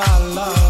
my love.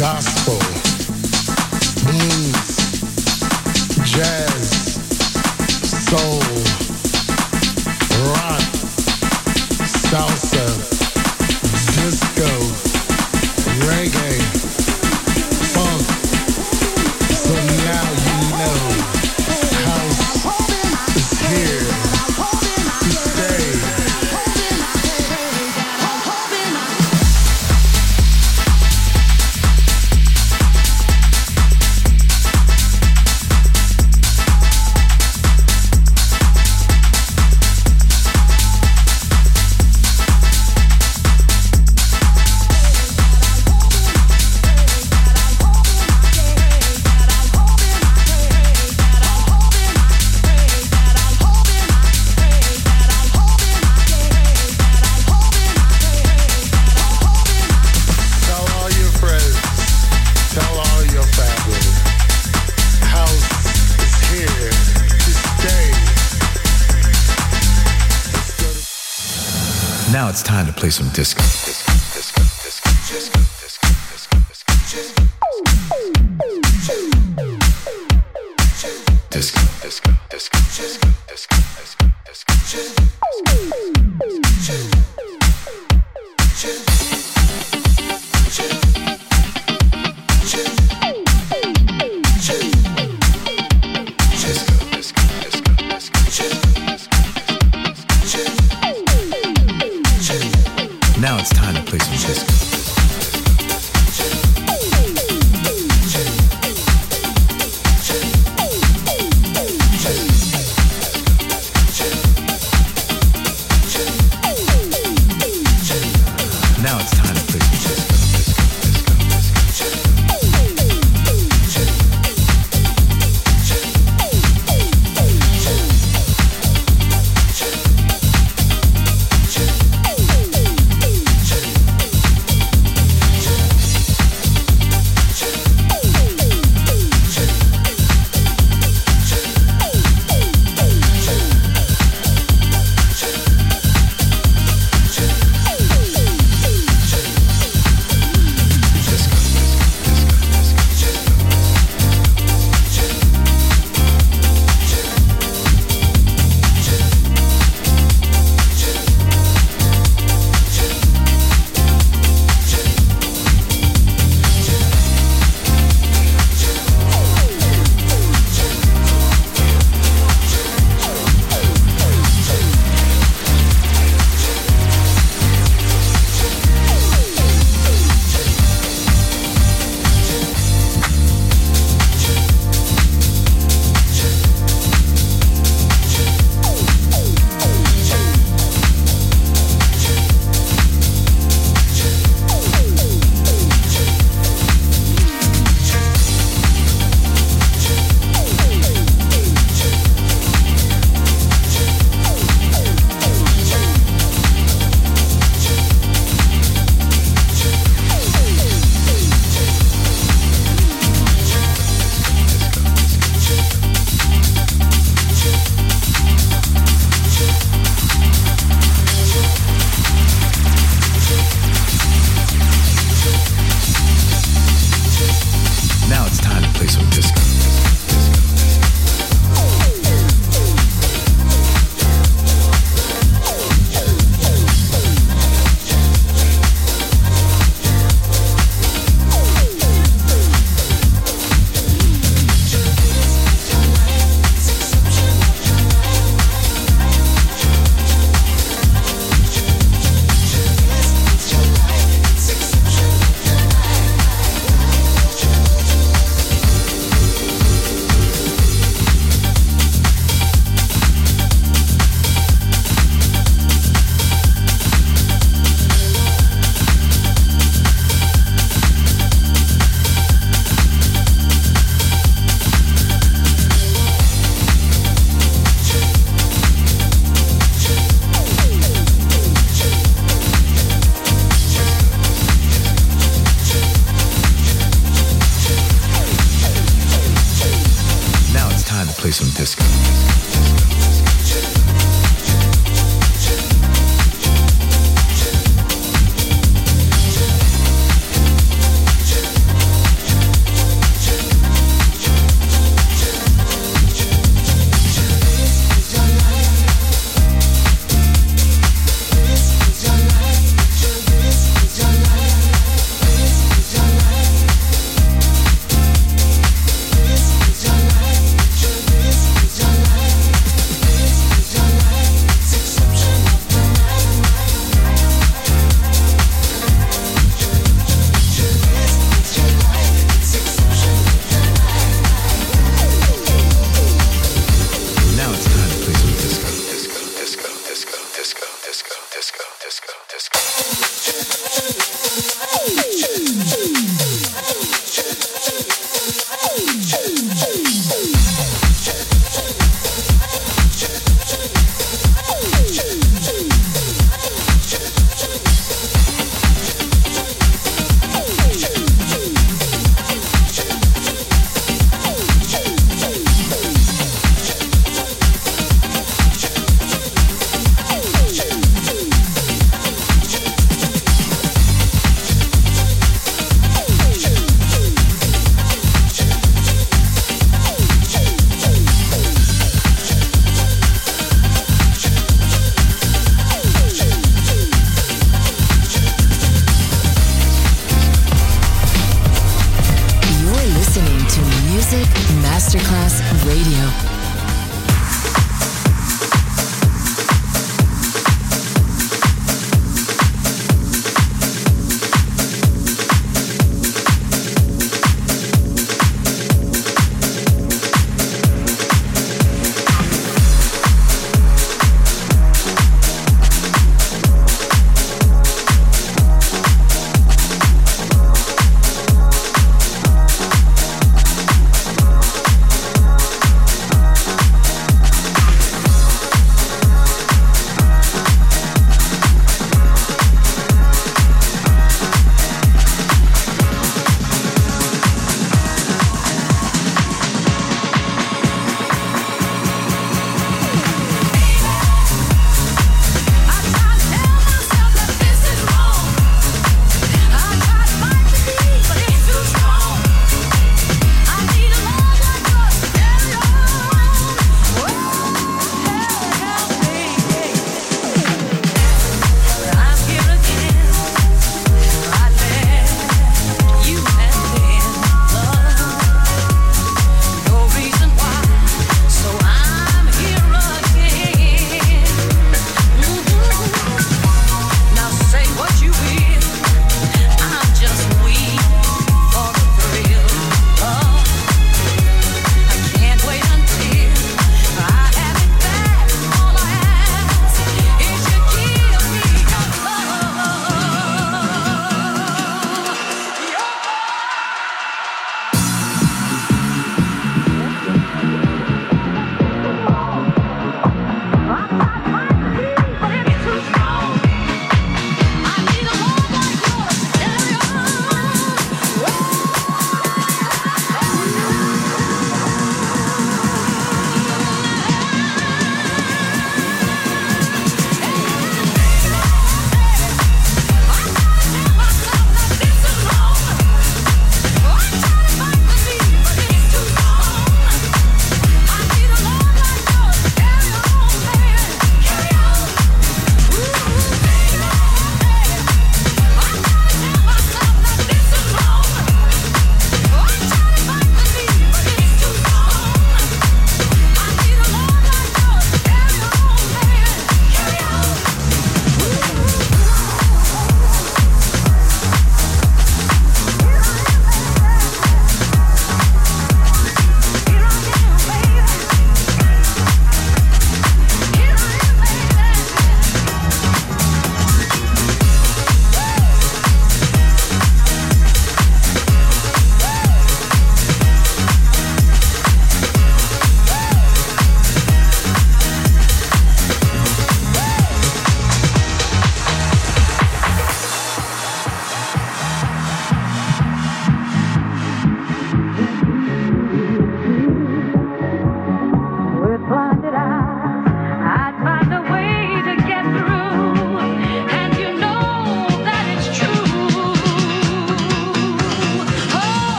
gospel. Play some disco.